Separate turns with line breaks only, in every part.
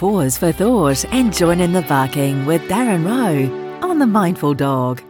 pause for thought and join in the barking with Darren Rowe on The Mindful Dog.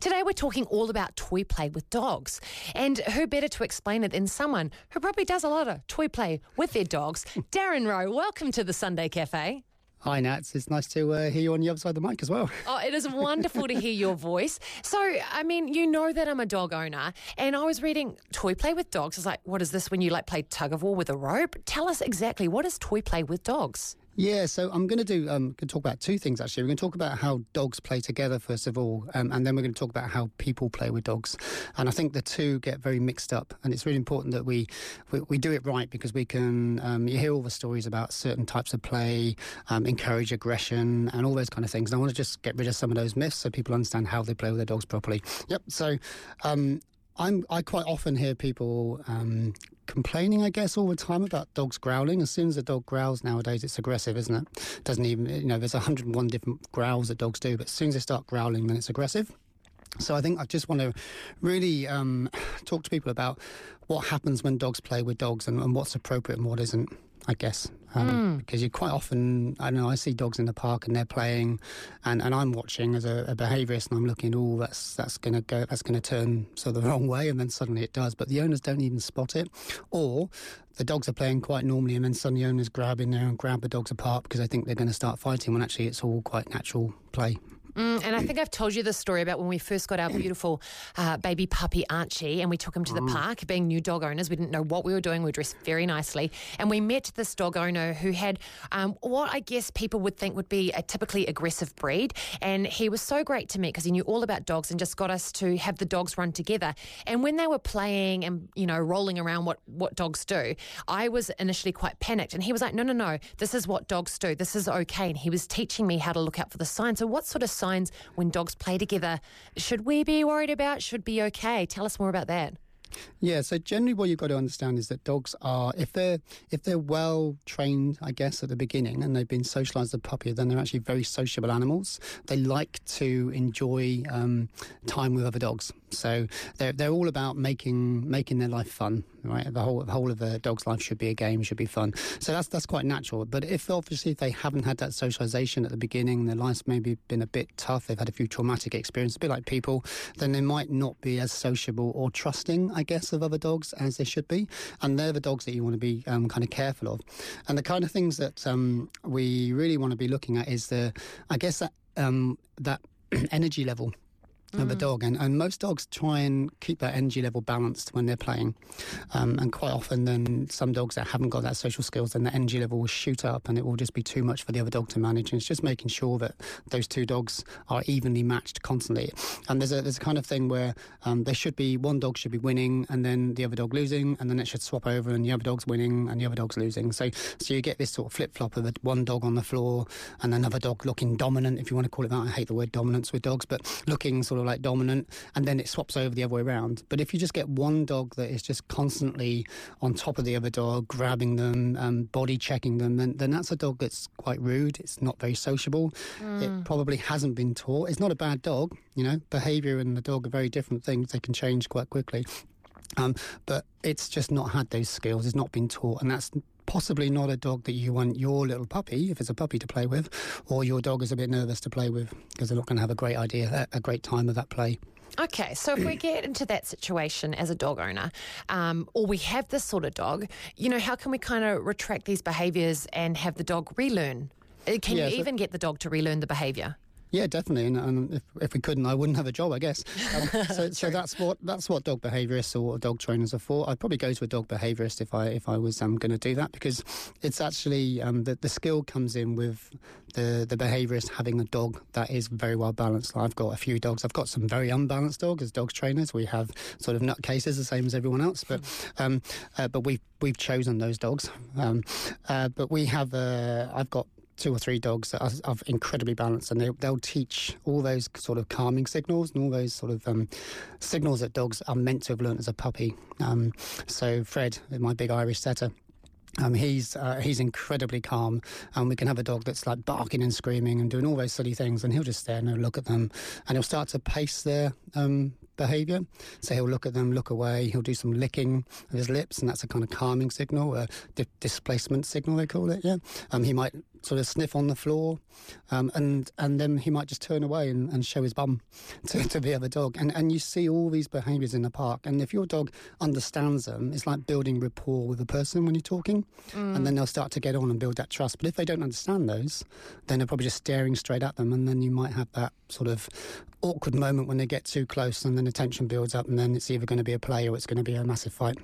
Today, we're talking all about toy play with dogs. And who better to explain it than someone who probably does a lot of toy play with their dogs? Darren Rowe, welcome to the Sunday Cafe.
Hi, Nats. It's nice to uh, hear you on the other side of the mic as well.
Oh, it is wonderful to hear your voice. So, I mean, you know that I'm a dog owner, and I was reading toy play with dogs. I was like, what is this when you like play tug of war with a rope? Tell us exactly what is toy play with dogs?
Yeah, so I'm going to do. Um, going to talk about two things actually. We're going to talk about how dogs play together first of all, um, and then we're going to talk about how people play with dogs. And I think the two get very mixed up, and it's really important that we we, we do it right because we can. Um, you hear all the stories about certain types of play, um, encourage aggression, and all those kind of things. And I want to just get rid of some of those myths so people understand how they play with their dogs properly. Yep. So um, I'm, I quite often hear people um, complaining, I guess, all the time about dogs growling. As soon as a dog growls nowadays, it's aggressive, isn't it? Doesn't even, you know, there's 101 different growls that dogs do, but as soon as they start growling, then it's aggressive. So I think I just want to really um, talk to people about what happens when dogs play with dogs and, and what's appropriate and what isn't. I guess. Um, mm. Because you quite often, I know, I see dogs in the park and they're playing, and, and I'm watching as a, a behaviourist and I'm looking, oh, that's that's going to go, that's going to turn sort of the wrong way, and then suddenly it does. But the owners don't even spot it, or the dogs are playing quite normally, and then suddenly owners grab in there and grab the dogs apart because they think they're going to start fighting when actually it's all quite natural play.
Mm, and I think I've told you the story about when we first got our beautiful uh, baby puppy Archie and we took him to the mm. park. Being new dog owners, we didn't know what we were doing. We were dressed very nicely. And we met this dog owner who had um, what I guess people would think would be a typically aggressive breed. And he was so great to me because he knew all about dogs and just got us to have the dogs run together. And when they were playing and, you know, rolling around what, what dogs do, I was initially quite panicked. And he was like, no, no, no, this is what dogs do. This is okay. And he was teaching me how to look out for the signs. So, what sort of signs when dogs play together should we be worried about? Should be okay? Tell us more about that.
Yeah, so generally what you've got to understand is that dogs are if they're if they're well trained, I guess, at the beginning and they've been socialized as a puppy, then they're actually very sociable animals. They like to enjoy um, time with other dogs. So they're they're all about making making their life fun, right? The whole the whole of the dog's life should be a game, should be fun. So that's that's quite natural. But if obviously they haven't had that socialization at the beginning, their life's maybe been a bit tough, they've had a few traumatic experiences, a bit like people, then they might not be as sociable or trusting, I guess, of other dogs as they should be. And they're the dogs that you want to be um, kind of careful of. And the kind of things that um, we really want to be looking at is the, I guess that um, that energy level mm. of a dog. And, and most dogs try and keep their energy level balanced when they're playing. Um, and quite often, then some dogs that haven't got that social skills, then the energy level will shoot up and it will just be too much for the other dog to manage. And it's just making sure that those two dogs are evenly matched constantly. And there's a, there's a kind of thing where um, there should be one dog should be winning and then the other dog losing, and then it should swap over and the other dog's winning and the other dog's losing. So, so you get this sort of flip flop of one dog on the floor and another dog looking dominant, if you want to call it that. I hate the word dominance with dogs, but looking sort of like dominant, and then it swaps over the other way around. But if you just get one dog that is just constantly on top of the other dog, grabbing them, um, body checking them, then, then that's a dog that's quite rude. It's not very sociable. Mm. It probably hasn't been taught. It's not a bad dog, you know. Behaviour and the dog are very different things. They can change quite quickly. Um, but it's just not had those skills. It's not been taught, and that's possibly not a dog that you want your little puppy, if it's a puppy to play with, or your dog is a bit nervous to play with because they're not going to have a great idea, a great time of that play.
Okay, so if we get into that situation as a dog owner, um, or we have this sort of dog, you know, how can we kind of retract these behaviours and have the dog relearn? Uh, can yeah, you so even get the dog to relearn the behaviour?
Yeah, definitely. And, and, if, if we couldn't, I wouldn't have a job, I guess. Um, so, so that's what that's what dog behaviourists or dog trainers are for. I'd probably go to a dog behaviourist if I if I was um, going to do that because it's actually um, the the skill comes in with the the behaviourist having a dog that is very well balanced. I've got a few dogs. I've got some very unbalanced dogs as dogs trainers. We have sort of nutcases the same as everyone else, but um, uh, but we've we've chosen those dogs. Um, uh, but we have uh, I've got two or three dogs that are, are incredibly balanced, and they, will teach all those sort of calming signals and all those sort of um, signals that dogs are meant to have learned as a puppy. Um, so Fred, my big Irish setter. Um, he's uh, he's incredibly calm, and we can have a dog that's like barking and screaming and doing all those silly things, and he'll just stand and look at them, and he'll start to pace their um, behaviour. So he'll look at them, look away. He'll do some licking of his lips, and that's a kind of calming signal, a di- displacement signal they call it. Yeah. Um, he might sort of sniff on the floor, um, and and then he might just turn away and, and show his bum to, to the other dog. And and you see all these behaviours in the park. And if your dog understands them, it's like building rapport with a person when you're talking, mm. and then they'll start to get on and build that trust. But if they don't understand those, then they're probably just staring straight at them, and then you might have that sort of awkward moment when they get too close, and then the tension builds up, and then it's either going to be a play or it's going to be a massive fight.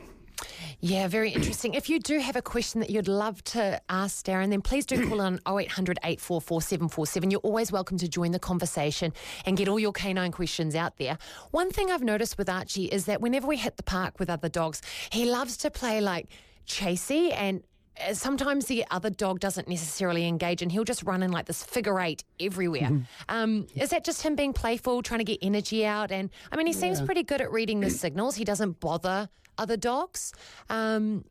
Yeah, very interesting. If you do have a question that you'd love to ask Darren, then please do call on 0800 844 747. You're always welcome to join the conversation and get all your canine questions out there. One thing I've noticed with Archie is that whenever we hit the park with other dogs, he loves to play like chasey and uh, sometimes the other dog doesn't necessarily engage and he'll just run in like this figure eight everywhere. Mm-hmm. Um. Is that just him being playful, trying to get energy out? And I mean, he seems yeah. pretty good at reading the signals. He doesn't bother other dogs. Um,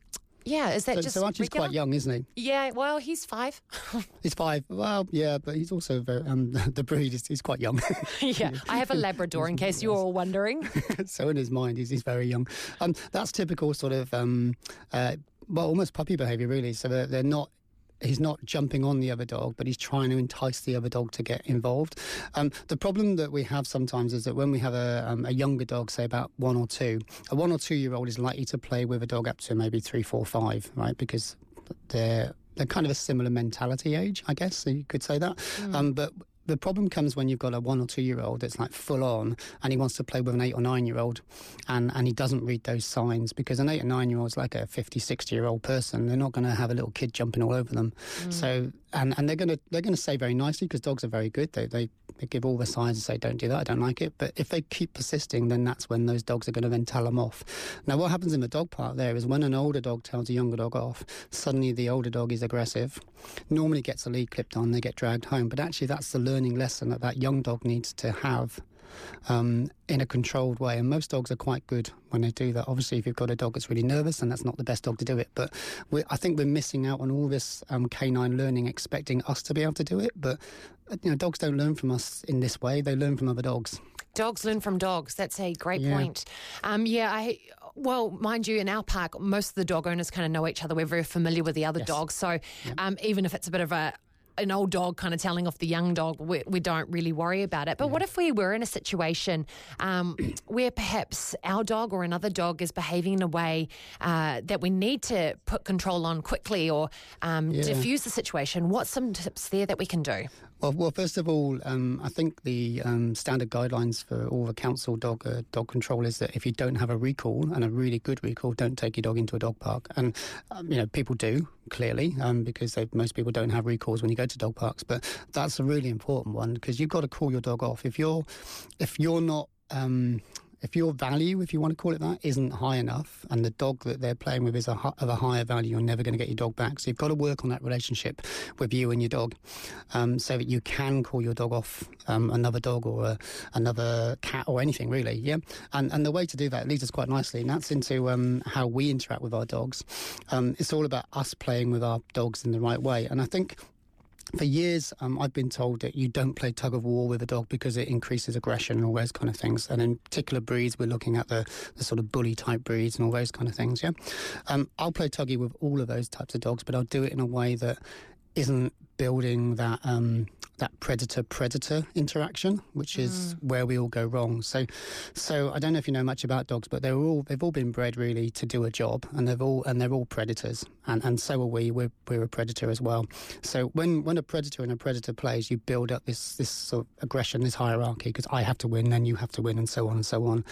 yeah, is that
so,
just
so Archie's
regular?
quite young, isn't he?
Yeah, well, he's five.
he's five. Well, yeah, but he's also very, um, the breed is he's quite young.
yeah, I have a Labrador in case you're all wondering.
so in his mind, he's, he's very young. Um, that's typical sort of um, uh, well, almost puppy behaviour, really. So they're, they're not he's not jumping on the other dog, but he's trying to entice the other dog to get involved. Um, the problem that we have sometimes is that when we have a, um, a, younger dog, say about one or two, a one or two year old is likely to play with a dog up to maybe three, four, five, right? Because they're they're kind of a similar mentality age, I guess so you could say that. Mm. Um, but the problem comes when you've got a one or two year old that's like full on and he wants to play with an eight or nine year old and, and he doesn't read those signs because an eight or nine year old is like a 50, 60 year old person. They're not going to have a little kid jumping all over them. Mm. So, and, and they're going to, they're going to say very nicely because dogs are very good. They, they, they give all the signs and say, don't do that, I don't like it. But if they keep persisting, then that's when those dogs are going to then tell them off. Now, what happens in the dog park there is when an older dog tells a younger dog off, suddenly the older dog is aggressive, normally gets a lead clipped on, they get dragged home. But actually, that's the learning lesson that that young dog needs to have um, in a controlled way. And most dogs are quite good when they do that. Obviously, if you've got a dog that's really nervous, then that's not the best dog to do it. But I think we're missing out on all this um, canine learning, expecting us to be able to do it. But you know, dogs don't learn from us in this way; they learn from other dogs.
Dogs learn from dogs. That's a great yeah. point. Um, yeah, I well, mind you, in our park, most of the dog owners kind of know each other. We're very familiar with the other yes. dogs, so yeah. um, even if it's a bit of a an old dog kind of telling off the young dog, we, we don't really worry about it. But yeah. what if we were in a situation um, where perhaps our dog or another dog is behaving in a way uh, that we need to put control on quickly or um, yeah. diffuse the situation? What's some tips there that we can do?
Well, well, first of all, um, I think the um, standard guidelines for all the council dog uh, dog control is that if you don't have a recall and a really good recall, don't take your dog into a dog park. And um, you know, people do clearly um, because most people don't have recalls when you go to dog parks. But that's a really important one because you've got to call your dog off if you're if you're not um, if your value, if you want to call it that, isn't high enough, and the dog that they're playing with is a, of a higher value, you're never going to get your dog back. So you've got to work on that relationship with you and your dog, um, so that you can call your dog off um, another dog or a, another cat or anything really. Yeah, and and the way to do that leads us quite nicely, and that's into um, how we interact with our dogs. Um, it's all about us playing with our dogs in the right way, and I think for years, um, I've been told that you don't play tug of war with a dog because it increases aggression and all those kind of things. And in particular breeds, we're looking at the, the sort of bully type breeds and all those kind of things. Yeah, um, I'll play tuggy with all of those types of dogs, but I'll do it in a way that isn't building that um, that predator predator interaction, which is mm. where we all go wrong. So, so I don't know if you know much about dogs, but they're all they've all been bred really to do a job, and they've all and they're all predators, and and so are we. We're we're a predator as well. So when when a predator and a predator plays, you build up this this sort of aggression, this hierarchy, because I have to win, then you have to win, and so on and so on.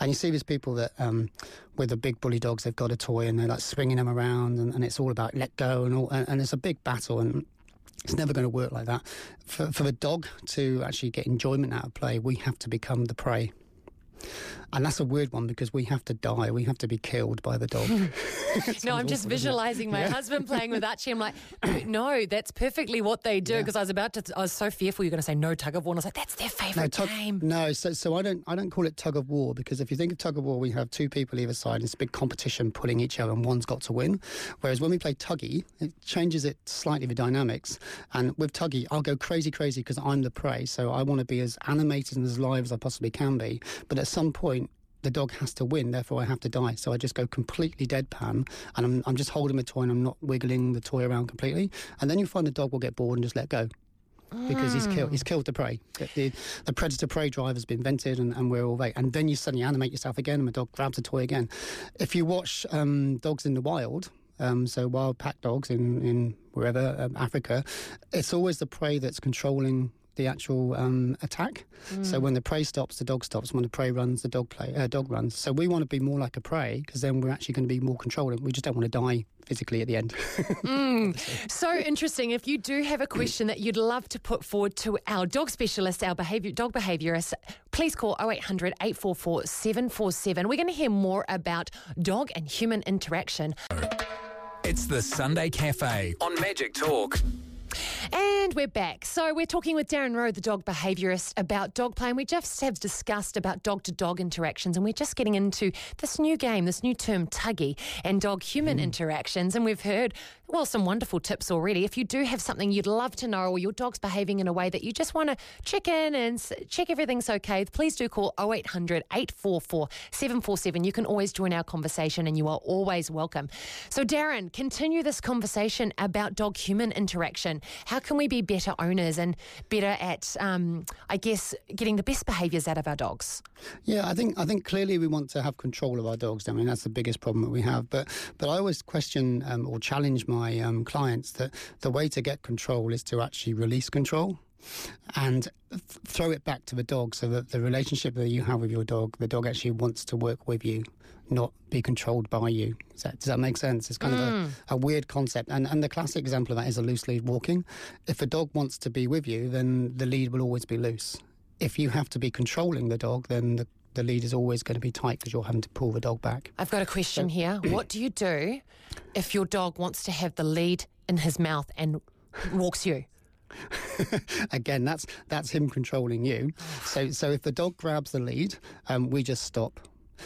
And you see these people that um, with the big bully dogs, they've got a toy and they're like swinging them around, and, and it's all about let go and all, and, and it's a big battle and it's never going to work like that. For, for the dog to actually get enjoyment out of play, we have to become the prey. And that's a weird one because we have to die. We have to be killed by the dog.
no, I'm just visualizing my yeah. husband playing with Archie. I'm like, no, that's perfectly what they do. Because yeah. I was about to, I was so fearful you're going to say no tug of war. And I was like, that's their favorite no, tug, game.
No, so so I don't I don't call it tug of war because if you think of tug of war, we have two people either side. It's a big competition pulling each other, and one's got to win. Whereas when we play tuggy, it changes it slightly the dynamics. And with tuggy, I'll go crazy, crazy because I'm the prey. So I want to be as animated and as live as I possibly can be. But at some point the dog has to win, therefore I have to die. So I just go completely deadpan and I'm, I'm just holding the toy and I'm not wiggling the toy around completely. And then you find the dog will get bored and just let go. Because he's killed, he's killed the prey. The, the, predator prey drive has been invented, and, and we're all right. And then you suddenly animate yourself again, and the dog grabs the toy again. If you watch um, Dogs in the Wild, um, so wild pack dogs in in wherever um, Africa, it's always the prey that's controlling the actual um, attack. Mm. So when the prey stops, the dog stops. When the prey runs, the dog play uh, dog runs. So we want to be more like a prey because then we're actually going to be more controlling. We just don't want to die physically at the end.
mm. So interesting. If you do have a question that you'd love to put forward to our dog specialist, our behavior dog behaviourist, please call 0800 844 747. We're going to hear more about dog and human interaction.
It's the Sunday Cafe on Magic Talk.
And we're back. So we're talking with Darren Rowe, the dog behaviourist, about dog play. And we just have discussed about dog to dog interactions. And we're just getting into this new game, this new term, tuggy, and dog human mm. interactions. And we've heard, well, some wonderful tips already. If you do have something you'd love to know or your dog's behaving in a way that you just want to check in and check everything's okay, please do call 0800 844 747. You can always join our conversation and you are always welcome. So, Darren, continue this conversation about dog human interaction. How can we be better owners and better at, um, I guess, getting the best behaviours out of our dogs?
Yeah, I think I think clearly we want to have control of our dogs. I mean, that's the biggest problem that we have. But but I always question um, or challenge my um, clients that the way to get control is to actually release control and th- throw it back to the dog so that the relationship that you have with your dog, the dog actually wants to work with you, not be controlled by you. Does that, does that make sense? It's kind mm. of a, mm. a, weird concept. And, and the classic example of that is a loose lead walking. If a dog wants to be with you, then the lead will always be loose. If you have to be controlling the dog, then the the lead is always going to be tight because you're having to pull the dog back.
I've got a question so, here. what do you do if your dog wants to have the lead in his mouth and walks you?
Again, that's that's him controlling you. So so if the dog grabs the lead, um, we just stop.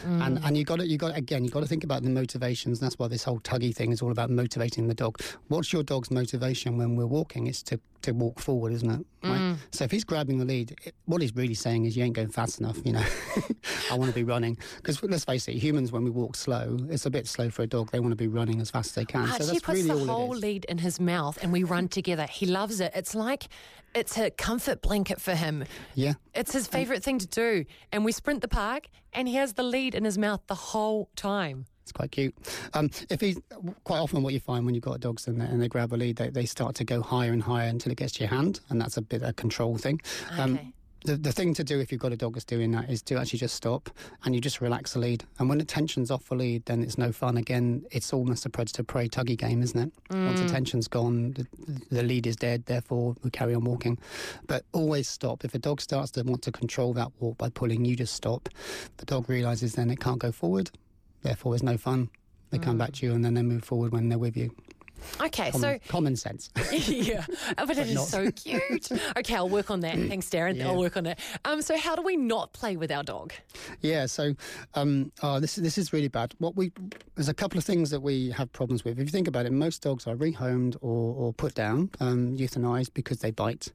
Mm. And and you got to you got again you got to think about the motivations. That's why this whole tuggy thing is all about motivating the dog. What's your dog's motivation when we're walking? It's to to walk forward, isn't it? Right? Mm. So if he's grabbing the lead, it, what he's really saying is you ain't going fast enough. You know, I want to be running because let's face it, humans when we walk slow, it's a bit slow for a dog. They want to be running as fast as they can.
so
that's
he puts
really
the whole lead in his mouth, and we run together. He loves it. It's like it's a comfort blanket for him.
Yeah,
it's his favourite thing to do. And we sprint the park, and he has the lead in his mouth the whole time.
It's quite cute. Um, if he, quite often, what you find when you've got dogs and they, and they grab a lead, they, they start to go higher and higher until it gets to your hand, and that's a bit of a control thing.
Um, okay.
the, the thing to do if you've got a dog that's doing that is to actually just stop and you just relax the lead. And when the tension's off the lead, then it's no fun. Again, it's almost a predator prey tuggy game, isn't it? Mm. Once the tension's gone, the, the lead is dead, therefore we carry on walking. But always stop. If a dog starts to want to control that walk by pulling, you just stop. The dog realizes then it can't go forward therefore there's no fun. They mm. come back to you and then they move forward when they're with you.
Okay,
common,
so
common sense.
yeah, but, but it is not. so cute. Okay, I'll work on that. Thanks, Darren. Yeah. I'll work on it. Um, so how do we not play with our dog?
Yeah, so um, oh, this this is really bad. What we there's a couple of things that we have problems with. If you think about it, most dogs are rehomed or, or put down, um, euthanized because they bite,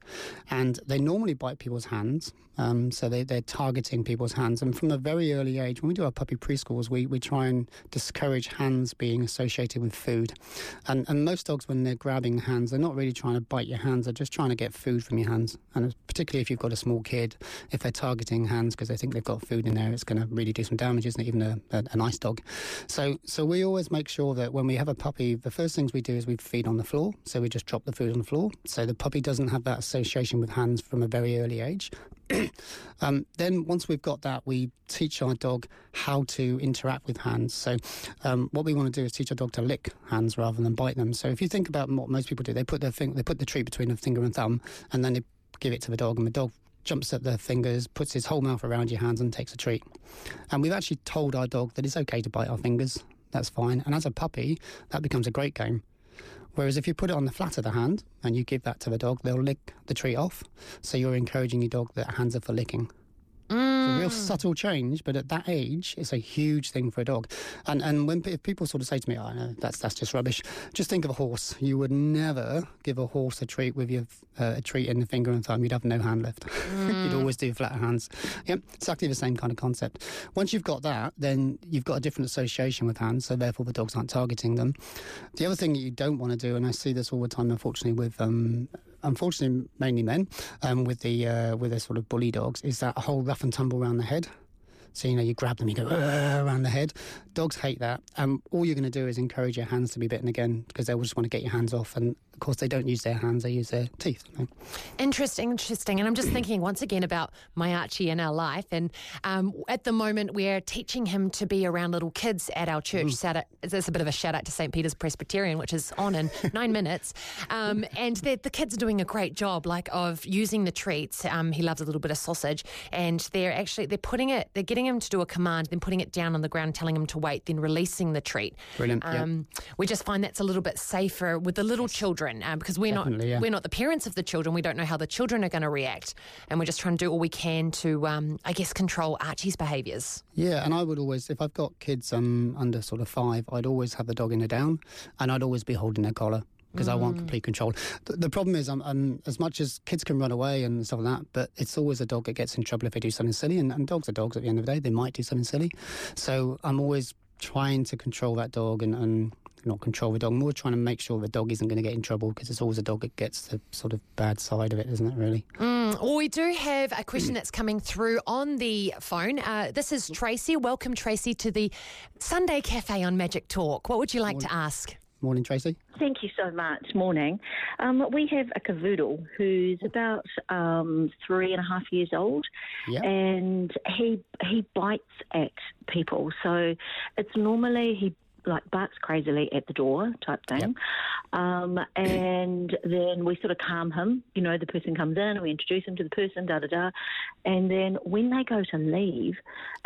and they normally bite people's hands. Um, so they, they're targeting people's hands. And from a very early age, when we do our puppy preschools, we, we try and discourage hands being associated with food. And, and Um, most dogs, when they're grabbing hands, they're not really trying to bite your hands, they're just trying to get food from your hands. And particularly if you've got a small kid, if they're targeting hands because they think they've got food in there, it's going to really do some damage, isn't it? Even a, a, a nice dog. So, so we always make sure that when we have a puppy, the first things we do is we feed on the floor. So we just drop the food on the floor. So the puppy doesn't have that association with hands from a very early age. um, then once we've got that, we teach our dog how to interact with hands. So um, what we want to do is teach our dog to lick hands rather than bite them. So if you think about what most people do, they put their thing, they put the treat between a finger and thumb, and then they give it to the dog, and the dog jumps at the fingers, puts his whole mouth around your hands, and takes a treat. And we've actually told our dog that it's okay to bite our fingers. That's fine. And as a puppy, that becomes a great game. Whereas if you put it on the flat of the hand and you give that to the dog, they'll lick the treat off. So you're encouraging your dog that hands are for licking.
Mm.
a real subtle change, but at that age, it's a huge thing for a dog. And and when if people sort of say to me, "Oh no, that's that's just rubbish," just think of a horse. You would never give a horse a treat with your uh, a treat in the finger and thumb. You'd have no hand lift. You'd always do flat hands. Yep, exactly the same kind of concept. Once you've got that, then you've got a different association with hands, so therefore the dogs aren't targeting them. The other thing that you don't want to do, and I see this all the time, unfortunately, with um, unfortunately mainly men um, with the uh, with the sort of bully dogs is that a whole rough and tumble around the head. So you know you grab them, you go around the head. Dogs hate that. Um, all you're going to do is encourage your hands to be bitten again because they will just want to get your hands off. And of course they don't use their hands; they use their teeth. you know.
Interesting, interesting. And I'm just thinking once again about my Archie in our life. And um, at the moment, we're teaching him to be around little kids at our church. Out, there's a bit of a shout out to St. Peter's Presbyterian, which is on in nine minutes. Um, and the, the kids are doing a great job, like of using the treats. Um, he loves a little bit of sausage, and they're actually they're putting it, they're getting him to do a command, then putting it down on the ground, telling him to wait, then releasing the treat.
Brilliant.
Um, We just find that's a little bit safer with the little children um, because we're not
yeah.
we're not the parents of the children. We don't know how the children are going to react, and we're just trying to do all we can to, um, I guess, control Archie's behaviours.
Yeah, and I would always, if I've got kids um, under sort of five, I'd always have the dog in a down, and I'd always be holding their collar because I want complete control. The, the problem is, I'm, I'm, as much as kids can run away and stuff like that, but it's always a dog that gets in trouble if they do something silly, and, and dogs are dogs at the end of the day. They might do something silly, so I'm always trying to control that dog and. and not control the dog, more trying to make sure the dog isn't going to get in trouble because it's always a dog that gets the sort of bad side of it, isn't it, really?
Mm, well, we do have a question that's coming through on the phone. Uh, this is Tracy. Welcome, Tracy, to the Sunday Cafe on Magic Talk. What would you like to ask?
Morning, Tracy.
Thank you so much. Morning. Um, we have a cavoodle who's about um, three and a half years old,
Yeah.
and he he bites at people. So it's normally he like barks crazily at the door type thing, um, and then we sort of calm him. You know, the person comes in, and we introduce him to the person, da da da, and then when they go to leave,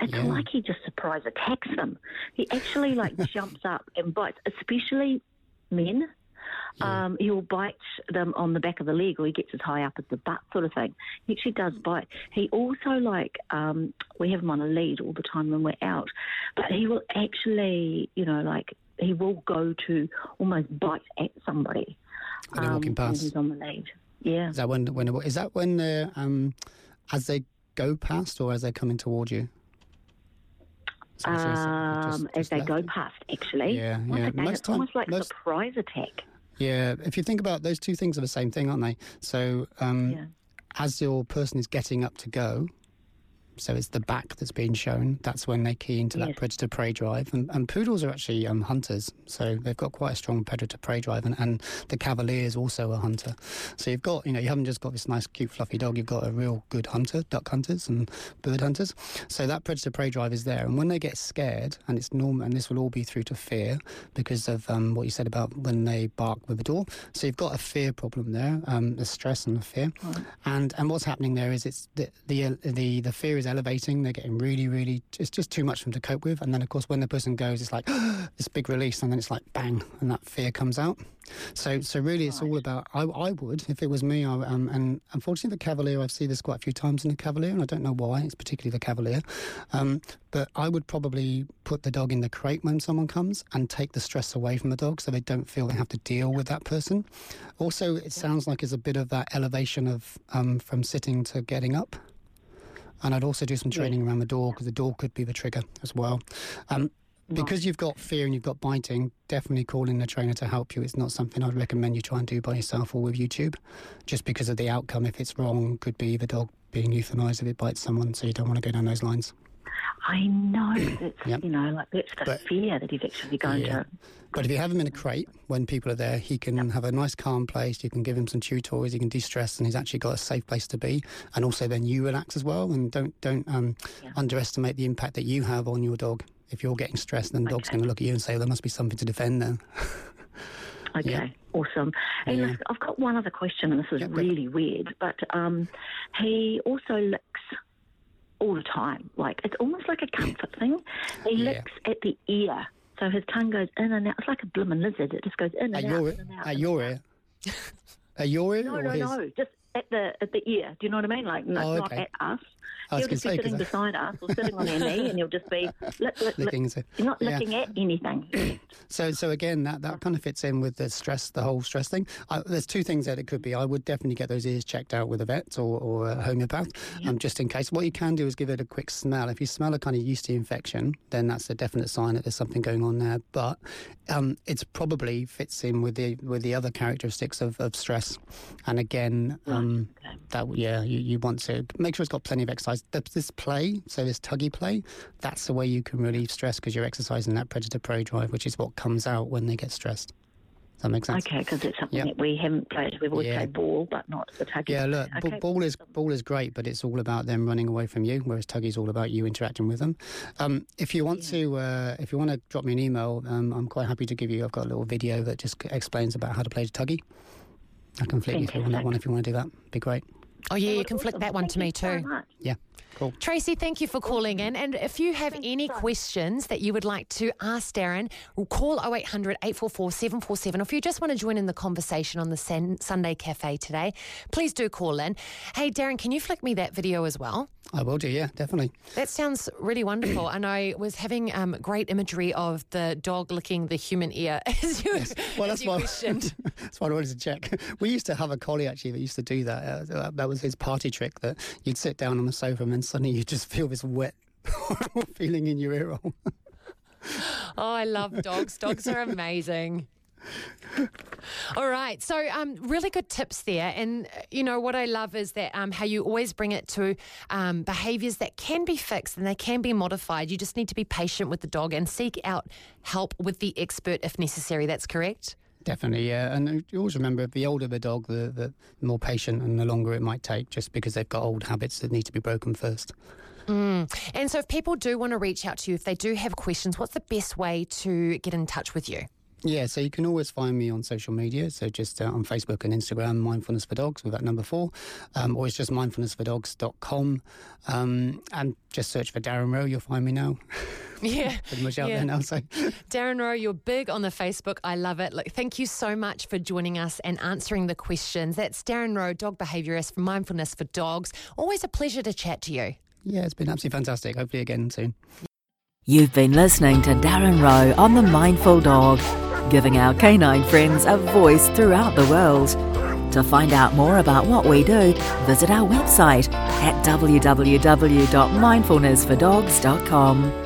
it's
Yeah.
like he just surprise attacks them. He actually like jumps up and bites, especially men. Um, he'll bite them on the back of the leg, or he gets as high up as the butt, sort of thing. He actually does bite. He also like um, we have him on a lead all the time when we're out, but he will actually, you know, like he will go to almost bite at somebody
When they're walking past.
he's on the lead. Yeah.
Is that when when is that when they're um, as they go past or as they're coming toward you? So it's just-
Um, as
just
they
left
go past, actually.
Yeah, yeah. Most
it's
time-
almost like a
most-
surprise attack.
Yeah, if you think about those two things are the same thing, aren't they? So um,
Yeah.
as your person is getting up to go, so it's the back that's being shown. That's when they key into that predator prey drive. And, and poodles are actually um, hunters, so they've got quite a strong predator prey drive. And, and the cavalier is also a hunter. So you've got, you know, you haven't just got this nice, cute, fluffy dog. You've got a real good hunter, duck hunters and bird hunters. So that predator prey drive is there. And when they get scared, and it's normal, and this will all be through to fear because of um, what you said about when they bark with the door. So you've got a fear problem there, um, the stress and the fear. And and what's happening there is it's the the the, the fear is elevating. They're getting really, really. It's just too much for them to cope with. And then of course when the person goes, it's like this big release, and then it's like bang, and that fear comes out. So so really, it's all about. I I would if it was me. I, um, and unfortunately, the Cavalier. I've seen this quite a few times in the Cavalier, and I don't know why. It's particularly the Cavalier. Um, but I would probably put the dog in the crate when someone comes and take the stress away from the dog, so they don't feel they have to deal with that person. Also, it sounds like it's a bit of that elevation of um, from sitting to getting up. And I'd also do some training around the door because the door could be the trigger as well. Um, because you've got fear and you've got biting, definitely call in a trainer to help you. It's not something I'd recommend you try and do by yourself or with YouTube, just because of the outcome. If it's wrong, could be the dog being euthanized if it bites someone. So you don't want to go down those lines.
I know that's
Yep.
you know like that's the
But-
fear that he's actually going
Yeah.
to.
But if you have him in a crate when people are there, he can have a nice calm place. You can give him some chew toys. He can de-stress, and he's actually got a safe place to be. And also, then you relax as well. And don't don't um,
Yeah.
underestimate the impact that you have on your dog. If you're getting stressed, then the dog's
Okay.
going to look at you and say, well, "There must be something to defend." Then,
Okay,
Yeah.
awesome. And
Yeah.
I've got one other question, and this is
Yeah,
really weird, but um, he also all the time. Like it's almost like a comfort thing. He
Yeah.
licks at the ear, so his tongue goes in and out. It's like a blooming lizard. It just goes in and out.
your
in and out.
at your ear, at your ear,
no, no,
his?
no, just at the at the ear. Do you know what I mean? Like no,
Oh,
not
okay.
at us.
I was
he'll
gonna
just
say,
be
'cause
sitting beside us or sitting on our knee, and you'll just be lick, lick.
Licking, so-
You're not
yeah.
looking at anything.
So, so again, that, that kind of fits in with the stress, the whole stress thing. I, there's two things that it could be. I would definitely get those ears checked out with a vet or, or a homeopath, um, just in case. What you can do is give it a quick smell. If you smell a kind of yeasty infection, then that's a definite sign that there's something going on there. But um, it's probably fits in with the with the other characteristics of, of stress. And again, um,
okay.
that yeah, you, you want to make sure it's got plenty of exercise. Th- This play, so this tuggy play, that's the way you can relieve stress because you're exercising that predator prey drive, which is what comes out when they get stressed. Does that make sense?
Okay, because it's something
Yeah.
that we haven't played. We've always
Yeah.
played ball, but not the tuggy.
Yeah, look, b-
Okay.
ball is ball is great, but it's all about them running away from you, whereas tuggy's all about you interacting with them. Um, if you want to, uh, if you want to drop me an email, um, I'm quite happy to give you. I've got a little video that just explains about how to play the tuggy. I can flick you through on that one if you want to do that. Be great.
Oh, yeah, you
Well,
can flick that one
Thank
to
you
me
so
too.
much.
Yeah, cool.
Tracy, thank you for calling in. And if you have any questions that you would like to ask Darren, we'll call 0800 844 747. If you just want to join in the conversation on the San- Sunday Cafe today, please do call in. Hey, Darren, can you flick me that video as well?
I will do. Yeah, definitely.
That sounds really wonderful. and I was having um, great imagery of the dog licking the human ear as you,
Well,
as
that's
you
why.
questioned.
that's why I wanted to check. We used to have a collie actually that used to do that. Uh, that was his party trick. That you'd sit down on the sofa and then suddenly you just feel this wet, feeling in your ear hole.
Oh, I love dogs. Dogs are amazing. All right, so um, really good tips there, and you know what I love is that um, how you always bring it to um, behaviours that can be fixed and they can be modified. You just need to be patient with the dog and seek out help with the expert if necessary. That's correct.
Definitely, yeah. And uh, you always remember the older the dog, the, the more patient and the longer it might take, just because they've got old habits that need to be broken first. Mm.
And so, if people do want to reach out to you, if they do have questions, what's the best way to get in touch with you?
Yeah, so you can always find me on social media. So just uh, on Facebook and Instagram, Mindfulness for Dogs with that number four, um, or it's just mindfulnessfordogs.com. Um, and just search for Darren Rowe, you'll find me now.
Yeah,
Pretty much out
Yeah.
there now. So
Darren Rowe, you're big on the Facebook. I love it. Look, thank you so much for joining us and answering the questions. That's Darren Rowe, dog behaviourist for Mindfulness for Dogs. Always a pleasure to chat to you.
yeah, it's been absolutely fantastic. Hopefully again soon.
You've been listening to Darren Rowe on The Mindful Dog, giving our canine friends a voice throughout the world. To find out more about what we do, visit our website at www.mindfulnessfordogs.com.